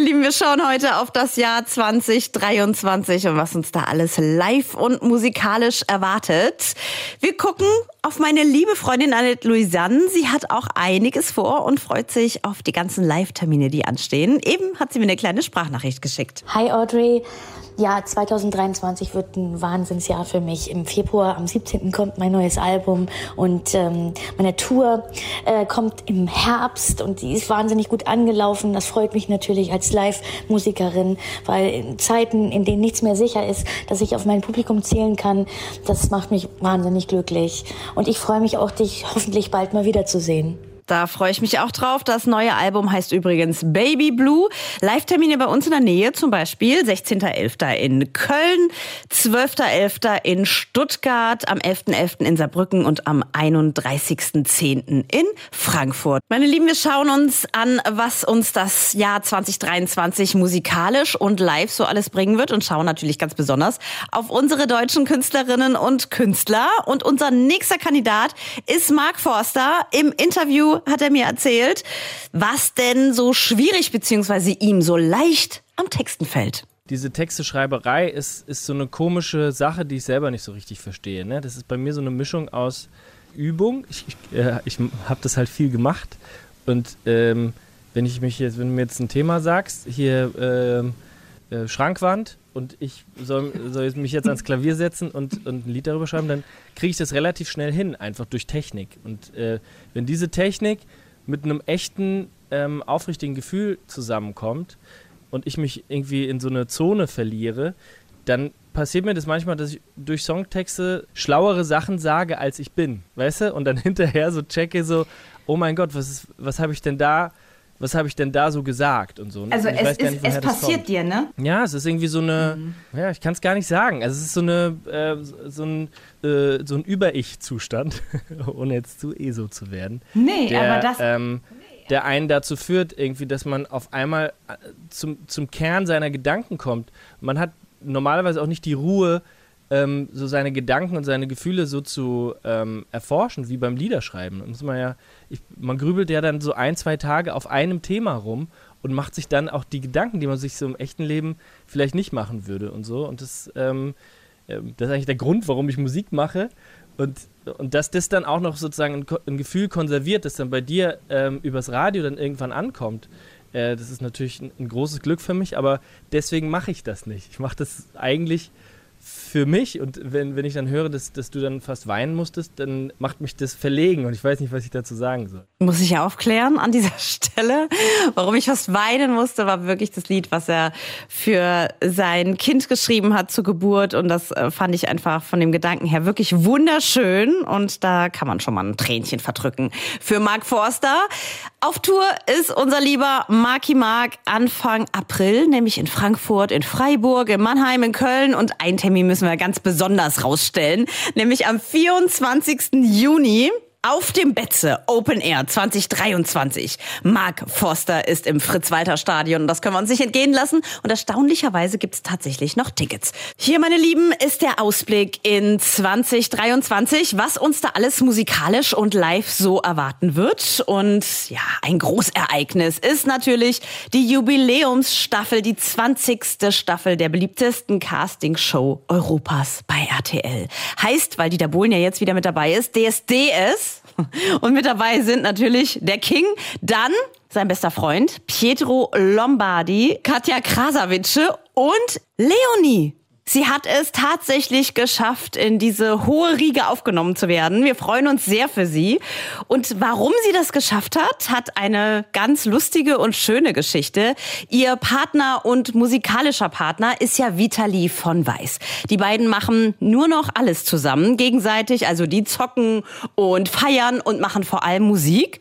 Meine Lieben, wir schauen heute auf das Jahr 2023 und was uns da alles live und musikalisch erwartet. Wir gucken auf meine liebe Freundin Annette Louisanne. Sie hat auch einiges vor und freut sich auf die ganzen Live-Termine, die anstehen. Eben hat sie mir eine kleine Sprachnachricht geschickt. Hi Audrey. Ja, 2023 wird ein Wahnsinnsjahr für mich. Im Februar, am 17. kommt mein neues Album und ähm, meine Tour äh, kommt im Herbst und die ist wahnsinnig gut angelaufen. Das freut mich natürlich als Live-Musikerin, weil in Zeiten, in denen nichts mehr sicher ist, dass ich auf mein Publikum zählen kann, das macht mich wahnsinnig glücklich. Und ich freue mich auch, dich hoffentlich bald mal wiederzusehen. Da freue ich mich auch drauf. Das neue Album heißt übrigens Baby Blue. Live-Termine bei uns in der Nähe, zum Beispiel 16.11. in Köln, 12.11. in Stuttgart, am 11.11. .11. in Saarbrücken und am 31.10. in Frankfurt. Meine Lieben, wir schauen uns an, was uns das Jahr 2023 musikalisch und live so alles bringen wird und schauen natürlich ganz besonders auf unsere deutschen Künstlerinnen und Künstler. Und unser nächster Kandidat ist Mark Forster im Interview hat er mir erzählt, was denn so schwierig bzw. ihm so leicht am Texten fällt diese Texteschreiberei ist, ist so eine komische Sache, die ich selber nicht so richtig verstehe. Ne? Das ist bei mir so eine Mischung aus Übung. Ich, äh, ich habe das halt viel gemacht. Und ähm, wenn ich mich jetzt, wenn du mir jetzt ein Thema sagst, hier äh, äh, Schrankwand und ich soll, soll mich jetzt ans Klavier setzen und, und ein Lied darüber schreiben, dann kriege ich das relativ schnell hin, einfach durch Technik. Und äh, wenn diese Technik mit einem echten, ähm, aufrichtigen Gefühl zusammenkommt und ich mich irgendwie in so eine Zone verliere, dann passiert mir das manchmal, dass ich durch Songtexte schlauere Sachen sage, als ich bin, weißt du? Und dann hinterher so checke so, oh mein Gott, was, was habe ich denn da was habe ich denn da so gesagt und so. Ne? Also es, ist, nicht, es passiert dir, ne? Ja, es ist irgendwie so eine, mhm. ja, ich kann es gar nicht sagen. Also es ist so eine, äh, so ein, äh, so ein Über-Ich-Zustand, ohne jetzt zu ESO zu werden. Nee, der, aber das... Ähm, der einen dazu führt, irgendwie, dass man auf einmal äh, zum, zum Kern seiner Gedanken kommt. Man hat normalerweise auch nicht die Ruhe, ähm, so seine Gedanken und seine Gefühle so zu ähm, erforschen, wie beim Liederschreiben. muss man ja, ich, man grübelt ja dann so ein, zwei Tage auf einem Thema rum und macht sich dann auch die Gedanken, die man sich so im echten Leben vielleicht nicht machen würde und so. Und das, ähm, äh, das ist eigentlich der Grund, warum ich Musik mache. Und, und dass das dann auch noch sozusagen ein, ein Gefühl konserviert, das dann bei dir ähm, übers Radio dann irgendwann ankommt, äh, das ist natürlich ein, ein, großes Glück für mich, aber deswegen mache ich das nicht. Ich mache das eigentlich für mich und wenn, wenn ich dann höre, dass, dass du dann fast weinen musstest, dann macht mich das verlegen und ich weiß nicht, was ich dazu sagen soll. Muss ich aufklären an dieser Stelle. Warum ich fast weinen musste, war wirklich das Lied, was er für sein Kind geschrieben hat zur Geburt und das äh, fand ich einfach von dem Gedanken her wirklich wunderschön und da kann man schon mal ein Tränchen verdrücken. Für Mark Forster. Auf Tour ist unser lieber Marky Mark Anfang April, nämlich in Frankfurt, in Freiburg, in Mannheim, in Köln und ein Termin müssen wir ganz besonders rausstellen, nämlich am 24. Juni auf dem Betze Open Air 2023. Mark Forster ist im Fritz-Walter-Stadion. Das können wir uns nicht entgehen lassen. Und erstaunlicherweise gibt es tatsächlich noch Tickets. Hier, meine Lieben, ist der Ausblick in 2023, was uns da alles musikalisch und live so erwarten wird. Und ja, ein Großereignis ist natürlich die Jubiläumsstaffel, die 20. Staffel der beliebtesten Castingshow Europas bei RTL. Heißt, weil Dieter Bohlen ja jetzt wieder mit dabei ist, DSDS und mit dabei sind natürlich der King, dann sein bester Freund Pietro Lombardi, Katja Krasavice und Leonie. Sie hat es tatsächlich geschafft, in diese hohe Riege aufgenommen zu werden. Wir freuen uns sehr für sie. Und warum sie das geschafft hat, hat eine ganz lustige und schöne Geschichte. Ihr Partner und musikalischer Partner ist ja Vitali von Weiß. Die beiden machen nur noch alles zusammen, gegenseitig. Also die zocken und feiern und machen vor allem Musik.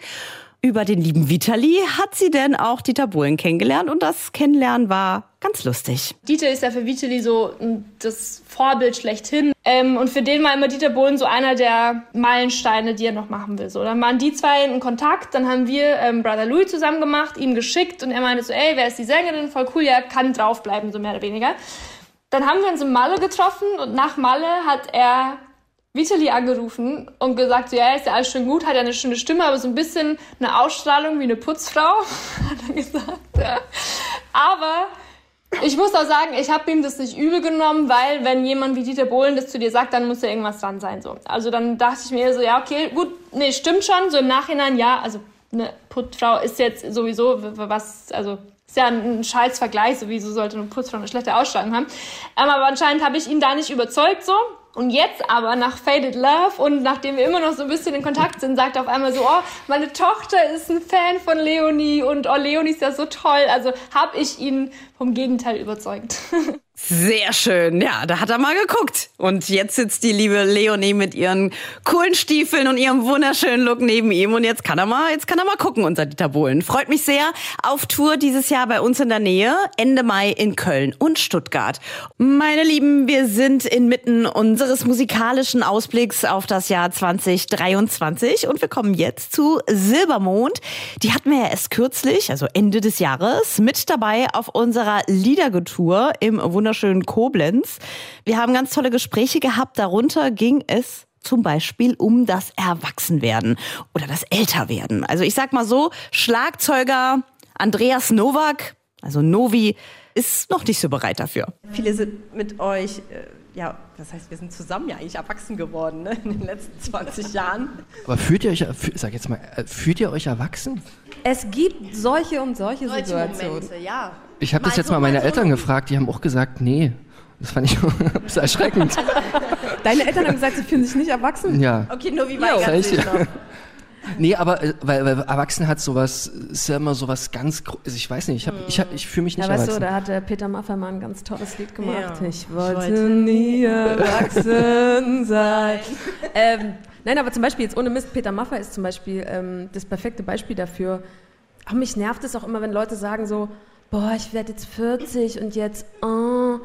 Über den lieben Vitali hat sie denn auch Dieter Bohlen kennengelernt und das Kennenlernen war ganz lustig. Dieter ist ja für Vitali so das Vorbild schlechthin ähm, und für den war immer Dieter Bohlen so einer der Meilensteine, die er noch machen will. So, dann waren die zwei in Kontakt, dann haben wir ähm, Brother Louis zusammen gemacht, ihm geschickt und er meinte so, ey, wer ist die Sängerin? Voll cool, ja, kann draufbleiben, so mehr oder weniger. Dann haben wir uns in Malle getroffen und nach Malle hat er Vitali angerufen und gesagt, so, ja, ist ja alles schön gut, hat ja eine schöne Stimme, aber so ein bisschen eine Ausstrahlung wie eine Putzfrau, hat er gesagt. Ja. Aber ich muss auch sagen, ich habe ihm das nicht übel genommen, weil wenn jemand wie Dieter Bohlen das zu dir sagt, dann muss ja irgendwas dran sein. So. Also dann dachte ich mir so, ja, okay, gut, nee, stimmt schon. So im Nachhinein, ja, also eine Putzfrau ist jetzt sowieso was, also ist ja ein scheiß Vergleich, sowieso sollte eine Putzfrau eine schlechte Ausstrahlung haben. Ähm, aber anscheinend habe ich ihn da nicht überzeugt so. Und jetzt aber nach Faded Love und nachdem wir immer noch so ein bisschen in Kontakt sind, sagt er auf einmal so, oh, meine Tochter ist ein Fan von Leonie und oh, Leonie ist ja so toll. Also habe ich ihn vom Gegenteil überzeugt. Sehr schön. Ja, da hat er mal geguckt. Und jetzt sitzt die liebe Leonie mit ihren coolen Stiefeln und ihrem wunderschönen Look neben ihm. Und jetzt kann er mal, jetzt kann er mal gucken, unser Dieter Bohlen. Freut mich sehr. Auf Tour dieses Jahr bei uns in der Nähe. Ende Mai in Köln und Stuttgart. Meine Lieben, wir sind inmitten unseres musikalischen Ausblicks auf das Jahr 2023. Und wir kommen jetzt zu Silbermond. Die hatten wir ja erst kürzlich, also Ende des Jahres, mit dabei auf unserer Liedergetour im wunderschönen wunderschönen Koblenz. Wir haben ganz tolle Gespräche gehabt. Darunter ging es zum Beispiel um das Erwachsenwerden oder das Älterwerden. Also ich sag mal so, Schlagzeuger Andreas Nowak, also Novi, ist noch nicht so bereit dafür. Viele sind mit euch, äh, ja, das heißt, wir sind zusammen ja eigentlich erwachsen geworden ne, in den letzten 20 Jahren. Aber fühlt ihr euch, sag jetzt mal, äh, fühlt ihr euch erwachsen? Es gibt solche und solche, solche Situationen. Momente, ja. Ich habe das jetzt so, mal meine Eltern so. gefragt, die haben auch gesagt, nee. Das fand ich erschreckend. Deine Eltern haben gesagt, sie fühlen sich nicht erwachsen? Ja. Okay, nur wie weigert sich noch. Nee, aber äh, weil, weil Erwachsen hat sowas, ist ja immer sowas ganz, also ich weiß nicht, ich, hab, ich, ich fühle mich nicht ja, erwachsen. Weißt du, da hat der Peter Maffay ein ganz tolles Lied gemacht. Ja. Ich, wollte ich, wollte nie erwachsen sein. ähm, nein, aber zum Beispiel jetzt ohne Mist, Peter Maffay ist zum Beispiel ähm, das perfekte Beispiel dafür. Auch mich nervt es auch immer, wenn Leute sagen so, boah, ich werde jetzt 40 und jetzt, oh.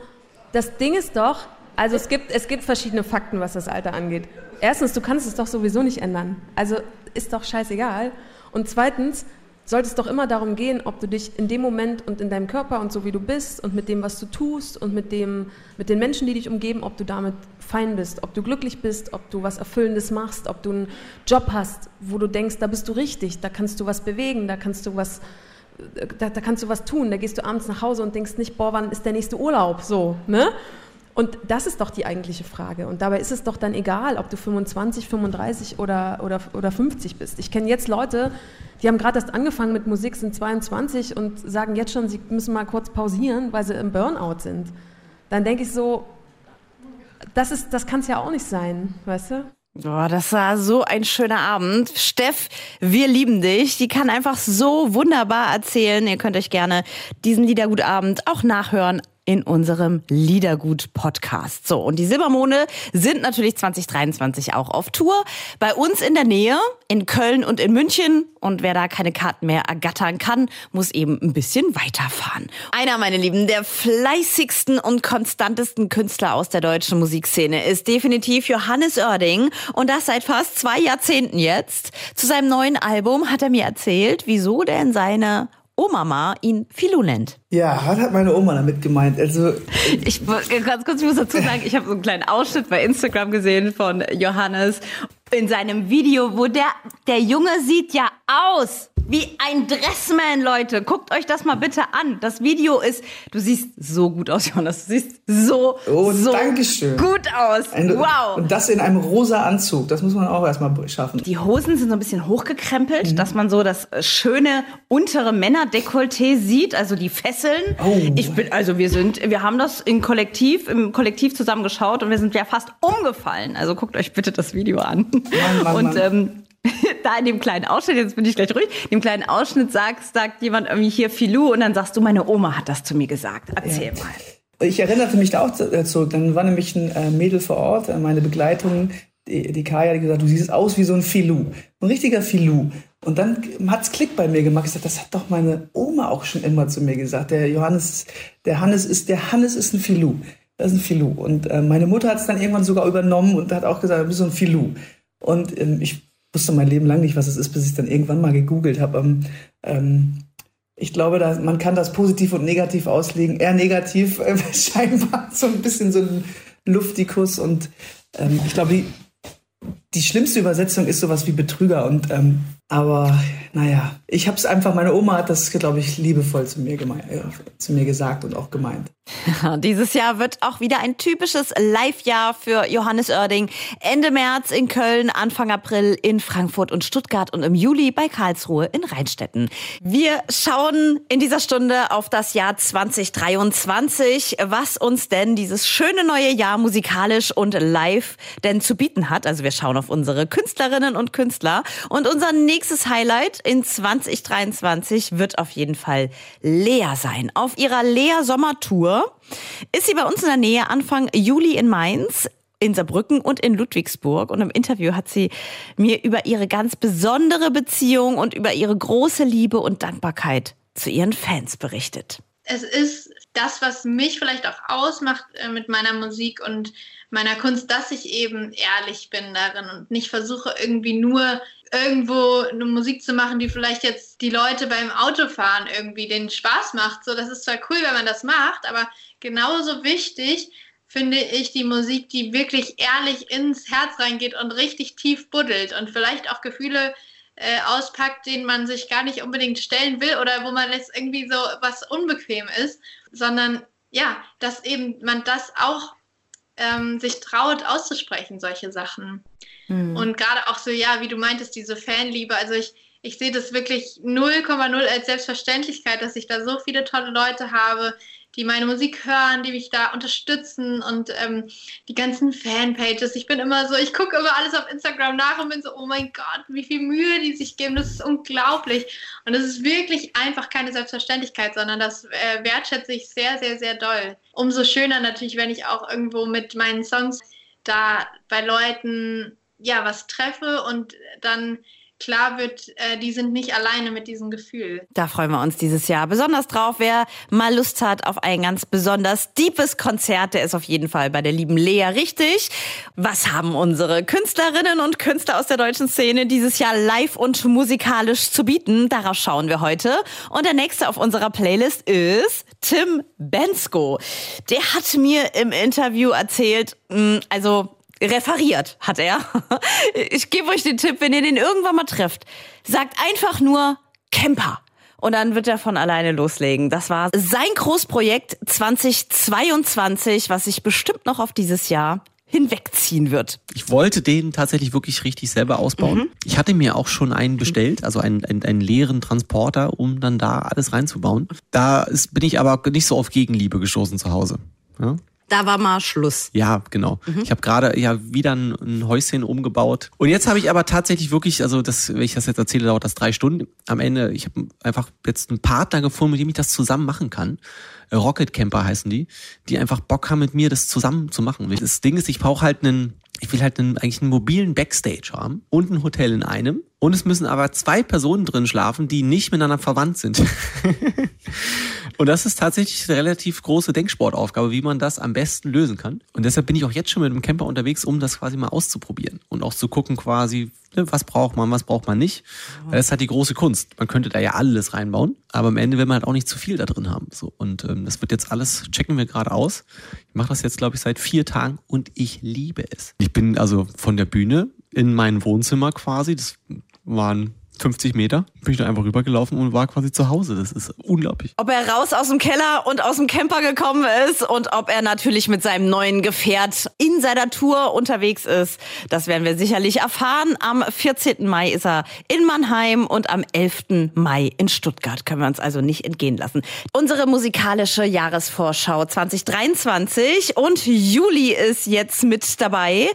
Das Ding ist doch, also es gibt, es gibt verschiedene Fakten, was das Alter angeht. Erstens, du kannst es doch sowieso nicht ändern. Also ist doch scheißegal. Und zweitens, sollte es doch immer darum gehen, ob du dich in dem Moment und in deinem Körper und so wie du bist und mit dem, was du tust und mit, dem, mit den Menschen, die dich umgeben, ob du damit fein bist, ob du glücklich bist, ob du was Erfüllendes machst, ob du einen Job hast, wo du denkst, da bist du richtig, da kannst du was bewegen, da kannst du was da, da, kannst du was tun. Da gehst du abends nach Hause und denkst nicht, boah, wann ist der nächste Urlaub? So, ne? Und das ist doch die eigentliche Frage. Und dabei ist es doch dann egal, ob du 25, 35 oder, oder, oder 50 bist. Ich kenne jetzt Leute, die haben gerade erst angefangen mit Musik, sind 22 und sagen jetzt schon, sie müssen mal kurz pausieren, weil sie im Burnout sind. Dann denke ich so, das, das kann es ja auch nicht sein, weißt du? Boah, das war so ein schöner Abend. Steff, wir lieben dich. Die kann einfach so wunderbar erzählen. Ihr könnt euch gerne diesen Liedergutabend auch nachhören in unserem Liedergut-Podcast. So, und die Silbermone sind natürlich 2023 auch auf Tour. Bei uns in der Nähe, in Köln und in München. Und wer da keine Karten mehr ergattern kann, muss eben ein bisschen weiterfahren. Einer, meine Lieben, der fleißigsten und konstantesten Künstler aus der deutschen Musikszene ist definitiv Johannes Oerding. Und das seit fast zwei Jahrzehnten jetzt. Zu seinem neuen Album hat er mir erzählt, wieso denn seine Oma ihn Philo nennt. Ja, was hat meine Oma damit gemeint? Also ich ganz kurz, ich muss dazu sagen, ich habe so einen kleinen Ausschnitt bei Instagram gesehen von Johannes in seinem Video, wo der der Junge sieht ja aus wie ein Dressman, Leute. Guckt euch das mal bitte an. Das Video ist, du siehst so gut aus, Jonas. Du siehst so, oh, so Dankeschön. gut aus. Ein, wow. Und das in einem rosa Anzug. Das muss man auch erstmal schaffen. Die Hosen sind so ein bisschen hochgekrempelt, mhm. dass man so das schöne untere Männerdekolleté sieht, also die Fesseln. Oh. Ich bin, also wir sind, wir haben das im Kollektiv, im Kollektiv zusammengeschaut und wir sind ja fast umgefallen. Also guckt euch bitte das Video an. Mann, Mann, und ähm, da in dem kleinen Ausschnitt, jetzt bin ich gleich ruhig, in dem kleinen Ausschnitt sagst, sagt jemand irgendwie hier Filou und dann sagst du, meine Oma hat das zu mir gesagt. Erzähl ja. mal. Ich erinnerte mich da auch zurück. Dann war nämlich ein äh, Mädel vor Ort, äh, meine Begleitung, die, die Kaya, die gesagt, du siehst aus wie so ein Filou. Ein richtiger Filou. Und dann hat's Klick bei mir gemacht. Ich sagte, das hat doch meine Oma auch schon immer zu mir gesagt. Der Johannes, der Hannes ist, der Hannes ist ein Filou. Das ist ein Filou. Und äh, meine Mutter hat es dann irgendwann sogar übernommen und hat auch gesagt, du bist so ein Filou. Und ähm, ich wusste mein Leben lang nicht, was es ist, bis ich dann irgendwann mal gegoogelt habe. Ähm, ähm, ich glaube, da, man kann das positiv und negativ auslegen. Eher negativ, äh, scheinbar so ein bisschen so ein Luftikus. Und ähm, ich glaube, die, die schlimmste Übersetzung ist sowas wie Betrüger und ähm, aber naja, ich habe es einfach, meine Oma hat das, glaube ich, liebevoll zu mir, gemeint, äh, zu mir gesagt und auch gemeint. Dieses Jahr wird auch wieder ein typisches Live-Jahr für Johannes Oerding. Ende März in Köln, Anfang April in Frankfurt und Stuttgart und im Juli bei Karlsruhe in Rheinstetten. Wir schauen in dieser Stunde auf das Jahr 2023, was uns denn dieses schöne neue Jahr musikalisch und live denn zu bieten hat. Also wir schauen auf unsere Künstlerinnen und Künstler und unser nächstes Highlight in 2023 wird auf jeden Fall Lea sein. Auf ihrer Lea Sommertour ist sie bei uns in der Nähe Anfang Juli in Mainz in Saarbrücken und in Ludwigsburg. Und im Interview hat sie mir über ihre ganz besondere Beziehung und über ihre große Liebe und Dankbarkeit zu ihren Fans berichtet. Es ist das, was mich vielleicht auch ausmacht äh, mit meiner Musik und meiner Kunst, dass ich eben ehrlich bin darin und nicht versuche irgendwie nur irgendwo eine Musik zu machen, die vielleicht jetzt die Leute beim Autofahren irgendwie den Spaß macht. So, das ist zwar cool, wenn man das macht, aber genauso wichtig finde ich die Musik, die wirklich ehrlich ins Herz reingeht und richtig tief buddelt und vielleicht auch Gefühle äh, auspackt, denen man sich gar nicht unbedingt stellen will oder wo man jetzt irgendwie so was unbequem ist, sondern ja, dass eben man das auch ähm, sich traut auszusprechen, solche Sachen. Mhm. Und gerade auch so, ja, wie du meintest, diese Fanliebe. Also ich, ich sehe das wirklich 0,0 als Selbstverständlichkeit, dass ich da so viele tolle Leute habe, die meine Musik hören, die mich da unterstützen und ähm, die ganzen Fanpages. Ich bin immer so, ich gucke immer alles auf Instagram nach und bin so, oh mein Gott, wie viel Mühe die sich geben. Das ist unglaublich. Und es ist wirklich einfach keine Selbstverständlichkeit, sondern das äh, wertschätze ich sehr, sehr, sehr doll. Umso schöner natürlich, wenn ich auch irgendwo mit meinen Songs da bei Leuten ja was treffe und dann klar wird, äh, die sind nicht alleine mit diesem Gefühl. Da freuen wir uns dieses Jahr besonders drauf. Wer mal Lust hat auf ein ganz besonders deepes Konzert, der ist auf jeden Fall bei der lieben Lea richtig. Was haben unsere Künstlerinnen und Künstler aus der deutschen Szene dieses Jahr live und musikalisch zu bieten? Darauf schauen wir heute. Und der nächste auf unserer Playlist ist Tim Bensko. Der hat mir im Interview erzählt, mm, also referiert hat er. Ich gebe euch den Tipp, wenn ihr den irgendwann mal trefft, sagt einfach nur Camper. Und dann wird er von alleine loslegen. Das war sein Großprojekt 2022, was sich bestimmt noch auf dieses Jahr hinwegziehen wird. Ich wollte den tatsächlich wirklich richtig selber ausbauen. Mhm. Ich hatte mir auch schon einen bestellt, also einen, einen, einen leeren Transporter, um dann da alles reinzubauen. Da ist, bin ich aber nicht so auf Gegenliebe gestoßen zu Hause. Ja? Da war mal Schluss. Ja, genau. Mhm. Ich habe gerade ja wieder ein, ein, Häuschen umgebaut. Und jetzt habe ich aber tatsächlich wirklich, also das, wenn ich das jetzt erzähle, dauert das drei Stunden. Am Ende, ich habe einfach jetzt einen Partner gefunden, mit dem ich das zusammen machen kann. Rocket Camper heißen die, die einfach Bock haben, mit mir das zusammen zu machen. Das Ding ist, ich brauche halt einen, ich will halt einen, eigentlich einen mobilen Backstage haben und ein Hotel in einem. Und es müssen aber zwei Personen drin schlafen, die nicht miteinander verwandt sind. und das ist tatsächlich eine relativ große Denksportaufgabe, wie man das am besten lösen kann. Und deshalb bin ich auch jetzt schon mit dem Camper unterwegs, um das quasi mal auszuprobieren und auch zu gucken quasi, ne, was braucht man, was braucht man nicht. Weil das ist halt die große Kunst. Man könnte da ja alles reinbauen, aber am Ende will man halt auch nicht zu viel da drin haben. So. Und ähm, das wird jetzt alles, checken wir gerade aus. Ich mache das jetzt, glaube ich, seit vier Tagen und ich liebe es. Ich bin also von der Bühne in mein Wohnzimmer quasi. Das waren 50 Meter bin ich da einfach rübergelaufen und war quasi zu Hause. Das ist unglaublich. Ob er raus aus dem Keller und aus dem Camper gekommen ist und ob er natürlich mit seinem neuen Gefährt in seiner Tour unterwegs ist, das werden wir sicherlich erfahren. Am 14. Mai ist er in Mannheim und am 11. Mai in Stuttgart. Können wir uns also nicht entgehen lassen. Unsere musikalische Jahresvorschau 2023 und Juli ist jetzt mit dabei.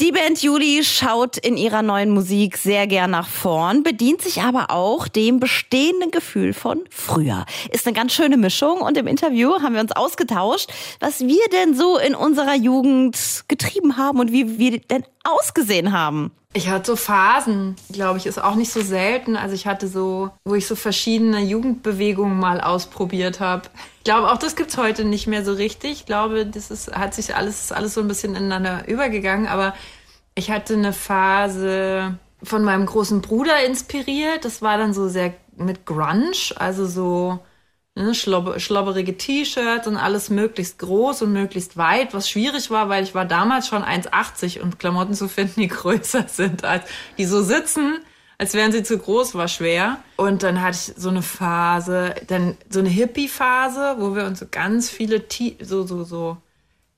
Die Band Juli schaut in ihrer neuen Musik sehr gern nach vorn, bedient sich aber auch dem bestehenden Gefühl von früher. Ist eine ganz schöne Mischung und im Interview haben wir uns ausgetauscht, was wir denn so in unserer Jugend getrieben haben und wie wir denn ausgesehen haben. Ich hatte so Phasen, glaube ich, ist auch nicht so selten. Also ich hatte so, wo ich so verschiedene Jugendbewegungen mal ausprobiert habe. Ich glaube, auch das gibt's heute nicht mehr so richtig. Ich glaube, das ist, hat sich alles, alles so ein bisschen ineinander übergegangen. Aber ich hatte eine Phase von meinem großen Bruder inspiriert. Das war dann so sehr mit Grunge, also so ne, schlob schlobberige T-Shirts und alles möglichst groß und möglichst weit, was schwierig war, weil ich war damals schon 1,80 und Klamotten zu finden, die größer sind als die so sitzen, als wären sie zu groß, war schwer. Und dann hatte ich so eine Phase, dann so eine Hippie-Phase, wo wir uns so ganz viele T so so so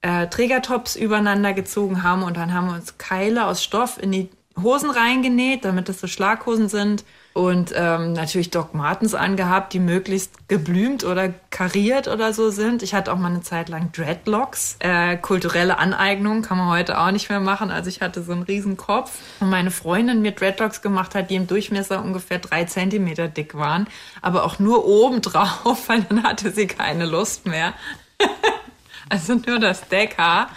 äh, Trägertops übereinander gezogen haben und dann haben wir uns Keile aus Stoff in die Hosen reingenäht, damit das so Schlaghosen sind und ähm, natürlich Doc Martens angehabt, die möglichst geblümt oder kariert oder so sind. Ich hatte auch mal eine Zeit lang Dreadlocks, äh, kulturelle Aneignung, kann man heute auch nicht mehr machen. Also ich hatte so einen riesen Kopf und meine Freundin mir Dreadlocks gemacht hat, die im Durchmesser ungefähr drei Zentimeter dick waren, aber auch nur oben drauf, weil dann hatte sie keine Lust mehr. also nur das Deckhaar.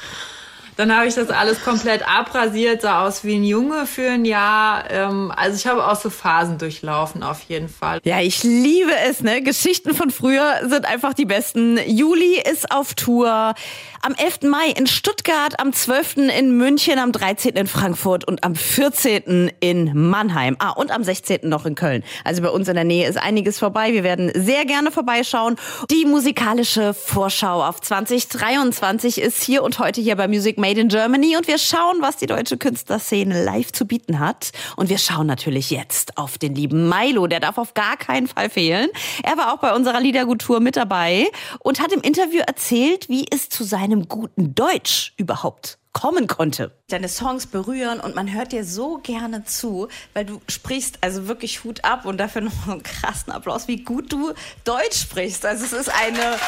Dann habe ich das alles komplett abrasiert, sah aus wie ein Junge für ein Jahr. Ähm, also ich habe auch so Phasen durchlaufen auf jeden Fall. Ja, ich liebe es, ne? Geschichten von früher sind einfach die besten. Juli ist auf Tour. Am 11. Mai in Stuttgart, am 12. in München, am 13. in Frankfurt und am 14. in Mannheim. Ah, und am 16. noch in Köln. Also bei uns in der Nähe ist einiges vorbei. Wir werden sehr gerne vorbeischauen. Die musikalische Vorschau auf 2023 ist hier und heute hier bei Music Made in Germany und wir schauen, was die deutsche Künstlerszene live zu bieten hat. Und wir schauen natürlich jetzt auf den lieben Milo, der darf auf gar keinen Fall fehlen. Er war auch bei unserer Liedergut-Tour mit dabei und hat im Interview erzählt, wie es zu seinem guten Deutsch überhaupt kommen konnte. Deine Songs berühren und man hört dir so gerne zu, weil du sprichst also wirklich Hut ab und dafür noch einen krassen Applaus, wie gut du Deutsch sprichst. Also es ist eine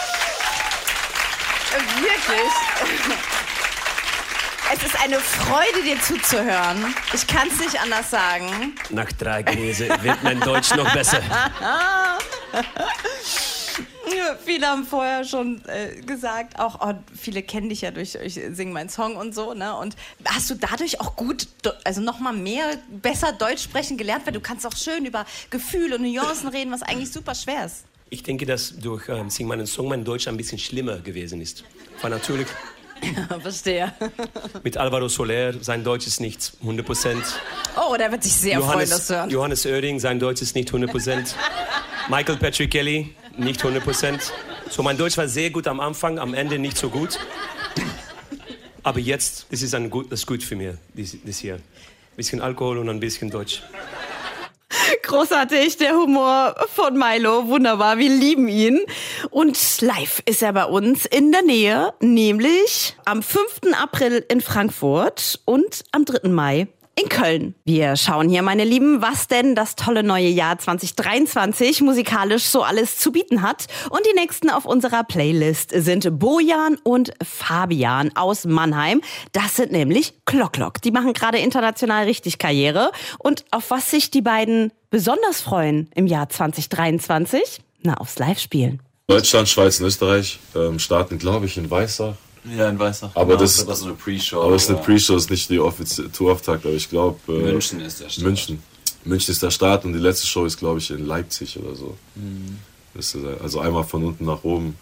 wirklich es ist eine Freude, dir zuzuhören. Ich kann es nicht anders sagen. Nach drei Gläser wird mein Deutsch noch besser. viele haben vorher schon äh, gesagt, auch oh, viele kennen dich ja durch ich sing meinen Song und so, ne? Und hast du dadurch auch gut, also noch mal mehr besser Deutsch sprechen gelernt, weil du kannst auch schön über Gefühle und Nuancen reden, was eigentlich super schwer ist. Ich denke, dass durch ähm, Sing meinen Song mein Deutsch ein bisschen schlimmer gewesen ist. War natürlich ja, verstehe. Mit Alvaro Soler, sein Deutsch ist nicht 100 Prozent. Oh, der wird sich sehr Johannes, freuen, das zu hören. Johannes Oerding, sein Deutsch ist nicht 100 Prozent. Michael Patrick Kelly, nicht 100 Prozent. So, mein Deutsch war sehr gut am Anfang, am Ende nicht so gut. Aber jetzt, das ist, ein gut, das ist gut für mich, das, das hier. Ein bisschen Alkohol und ein bisschen Deutsch. Großartig, der Humor von Milo. Wunderbar, wir lieben ihn. Und live ist er bei uns in der Nähe, nämlich am 5. April in Frankfurt und am 3. Mai in Köln. Wir schauen hier, meine Lieben, was denn das tolle neue Jahr 2023 musikalisch so alles zu bieten hat. Und die nächsten auf unserer Playlist sind Bojan und Fabian aus Mannheim. Das sind nämlich Klocklock. Die machen gerade international richtig Karriere. Und auf was sich die beiden besonders freuen im Jahr 2023? Na, aufs Live-Spielen. Deutschland, Schweiz und Österreich ähm, starten, glaube ich, in Weissach ja, in Weissach. Aber genau, das, das ist eine Pre-Show. Aber es ist eine Pre-Show, ist nicht die offizielle Tourauftakt, aber ich glaube. Äh, München ist der Start. München. München ist der Start und die letzte Show ist, glaube ich, in Leipzig oder so. Mhm. Also einmal von unten nach oben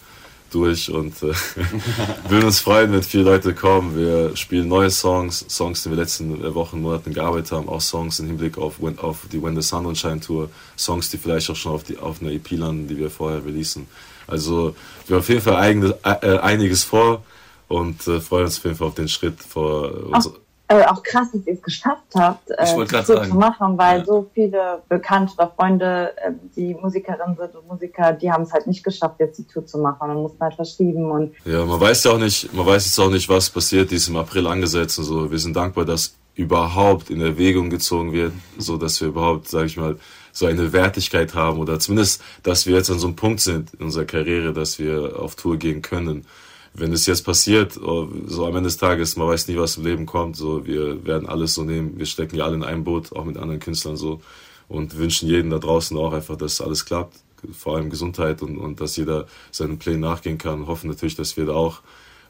durch und äh, würden uns freuen, wenn viele Leute kommen. Wir spielen neue Songs, Songs, die wir letzten Wochen, Monaten gearbeitet haben, auch Songs im Hinblick auf, auf die When the Sun Will Shine Tour, Songs, die vielleicht auch schon auf, die, auf einer EP landen, die wir vorher releasen. Also wir haben auf jeden Fall eigene, äh, einiges vor und äh, freuen uns auf jeden Fall auf den Schritt vor uns. Äh, auch krass, dass ihr es geschafft habt, äh, so sagen. zu machen, weil ja. so viele Bekannte oder Freunde, äh, die Musikerinnen sind und Musiker, die haben es halt nicht geschafft, jetzt die Tour zu machen und mussten halt verschieben und. Ja, man weiß ja auch nicht, man weiß jetzt auch nicht, was passiert, die ist im April angesetzt und so. Wir sind dankbar, dass überhaupt in Erwägung gezogen wird, so dass wir überhaupt, sage ich mal, so eine Wertigkeit haben oder zumindest, dass wir jetzt an so einem Punkt sind in unserer Karriere, dass wir auf Tour gehen können wenn es jetzt passiert, oh, so am Ende des Tages, man weiß nie, was im Leben kommt, so, wir werden alles so nehmen, wir stecken ja alle in einem Boot, auch mit anderen Künstlern so, und wünschen jedem da draußen auch einfach, dass alles klappt, vor allem Gesundheit und, und dass jeder seinen Plänen nachgehen kann, hoffen natürlich, dass wir da auch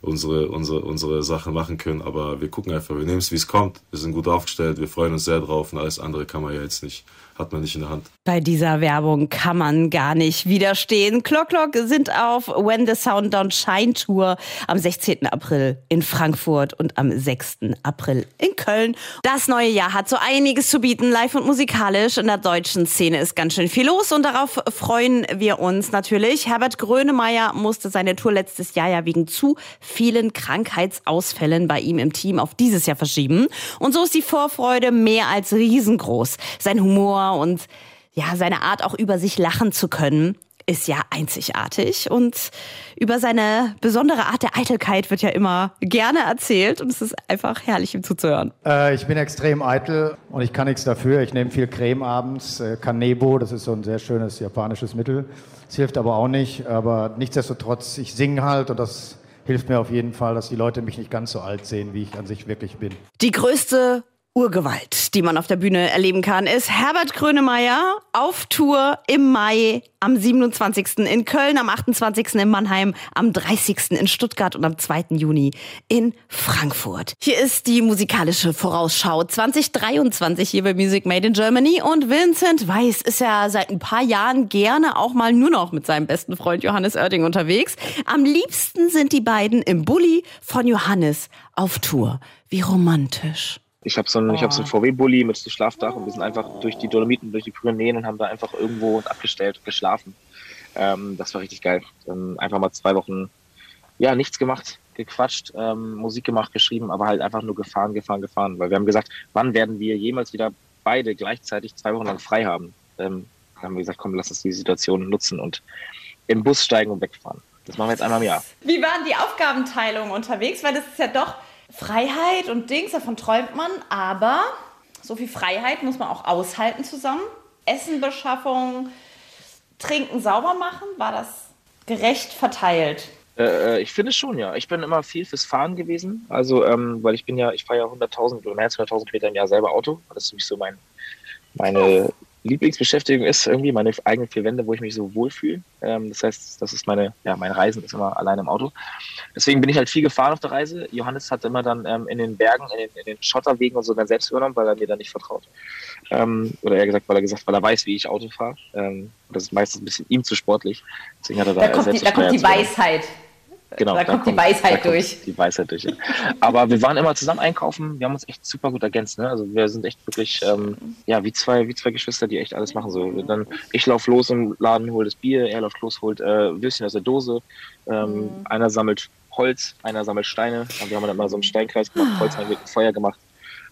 unsere, unsere, unsere Sachen machen können, aber wir gucken einfach, wir nehmen es, wie es kommt, wir sind gut aufgestellt, wir freuen uns sehr drauf und alles andere kann man ja jetzt nicht hat man nicht in der Hand. Bei dieser Werbung kann man gar nicht widerstehen. Clock Clock sind auf When the Sound Don't Shine Tour am 16. April in Frankfurt und am 6. April in Köln. Das neue Jahr hat so einiges zu bieten, live und musikalisch. In der deutschen Szene ist ganz schön viel los und darauf freuen wir uns natürlich. Herbert Grönemeyer musste seine Tour letztes Jahr ja wegen zu vielen Krankheitsausfällen bei ihm im Team auf dieses Jahr verschieben. Und so ist die Vorfreude mehr als riesengroß. Sein Humor und ja, seine Art auch über sich lachen zu können, ist ja einzigartig und über seine besondere Art der Eitelkeit wird ja immer gerne erzählt und es ist einfach herrlich, ihm zuzuhören. Äh, ich bin extrem eitel und ich kann nichts dafür. Ich nehme viel Creme abends, äh, Kanebo, das ist so ein sehr schönes japanisches Mittel. Es hilft aber auch nicht, aber nichtsdestotrotz, ich singe halt und das hilft mir auf jeden Fall, dass die Leute mich nicht ganz so alt sehen, wie ich an sich wirklich bin. Die größte Urgewalt, die man auf der Bühne erleben kann, ist Herbert Grönemeyer auf Tour im Mai am 27. in Köln, am 28. in Mannheim, am 30. in Stuttgart und am 2. Juni in Frankfurt. Hier ist die musikalische Vorausschau 2023 hier bei Music Made in Germany und Vincent Weiss ist ja seit ein paar Jahren gerne auch mal nur noch mit seinem besten Freund Johannes Oerding unterwegs. Am liebsten sind die beiden im Bulli von Johannes auf Tour. Wie romantisch. Ich habe so einen, oh. hab so einen VW-Bully mit so Schlafdach und wir sind einfach durch die Dolomiten, durch die Pyrenäen und haben da einfach irgendwo abgestellt und geschlafen. Ähm, das war richtig geil. Ähm, einfach mal zwei Wochen, ja, nichts gemacht, gequatscht, ähm, Musik gemacht, geschrieben, aber halt einfach nur gefahren, gefahren, gefahren. Weil wir haben gesagt, wann werden wir jemals wieder beide gleichzeitig zwei Wochen lang frei haben? Ähm, dann haben wir gesagt, komm, lass uns die Situation nutzen und im Bus steigen und wegfahren. Das machen wir jetzt einmal im Jahr. Wie waren die Aufgabenteilungen unterwegs? Weil das ist ja doch Freiheit und Dings, davon träumt man, aber so viel Freiheit muss man auch aushalten zusammen. Essenbeschaffung, Trinken sauber machen, war das gerecht verteilt? Äh, äh ich finde schon, ja. Ich bin immer viel fürs Fahren gewesen. Also, ähm, weil ich bin ja, ich fahre ja 100.000 oder mehr als 100.000 Kilometer im Jahr selber Auto. Das ist nämlich so mein, meine Lieblingsbeschäftigung ist irgendwie meine eigenen vier Wände, wo ich mich so wohlfühle. Ähm, das heißt, das ist meine, ja, mein Reisen ist immer allein im Auto. Deswegen bin ich halt viel gefahren auf der Reise. Johannes hat immer dann ähm, in den Bergen, in den, in den, Schotterwegen und so dann selbst übernommen, weil er mir da nicht vertraut. Ähm, oder eher gesagt, weil er gesagt, weil er weiß, wie ich Auto fahre. Ähm, das ist meistens ein bisschen ihm zu sportlich. Deswegen hat er da, da kommt, die, da kommt die Weisheit. Genau, da, da kommt, die Weisheit durch. Die Weisheit durch. Ja. Aber wir waren immer zusammen einkaufen. Wir haben uns echt super gut ergänzt. Ne? Also wir sind echt wirklich ähm, ja wie zwei wie zwei Geschwister, die echt alles machen. So dann ich lauf los im Laden, hol das Bier, er läuft los, holt äh, Würstchen aus der Dose. Ähm, mhm. Einer sammelt Holz, einer sammelt Steine. Und wir haben dann immer so einen Steinkreis gemacht, Holz haben wir Feuer gemacht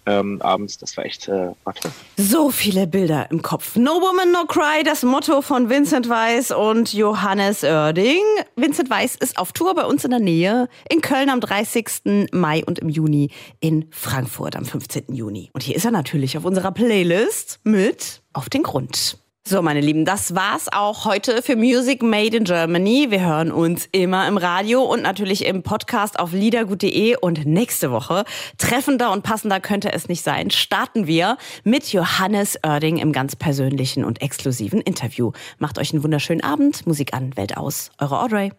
ähm, abends. Das war echt äh, war. So viele Bilder im Kopf. No Woman, No Cry, das Motto von Vincent Weiss und Johannes Oerding. Vincent Weiss ist auf Tour bei uns in der Nähe, in Köln am 30. Mai und im Juni in Frankfurt am 15. Juni. Und hier ist er natürlich auf unserer Playlist mit Auf den Grund. So, meine Lieben, das war's auch heute für Music Made in Germany. Wir hören uns immer im Radio und natürlich im Podcast auf liedergut.de und nächste Woche, treffender und passender könnte es nicht sein, starten wir mit Johannes Oerding im ganz persönlichen und exklusiven Interview. Macht euch einen wunderschönen Abend, Musik an, Welt aus. Eure Audrey.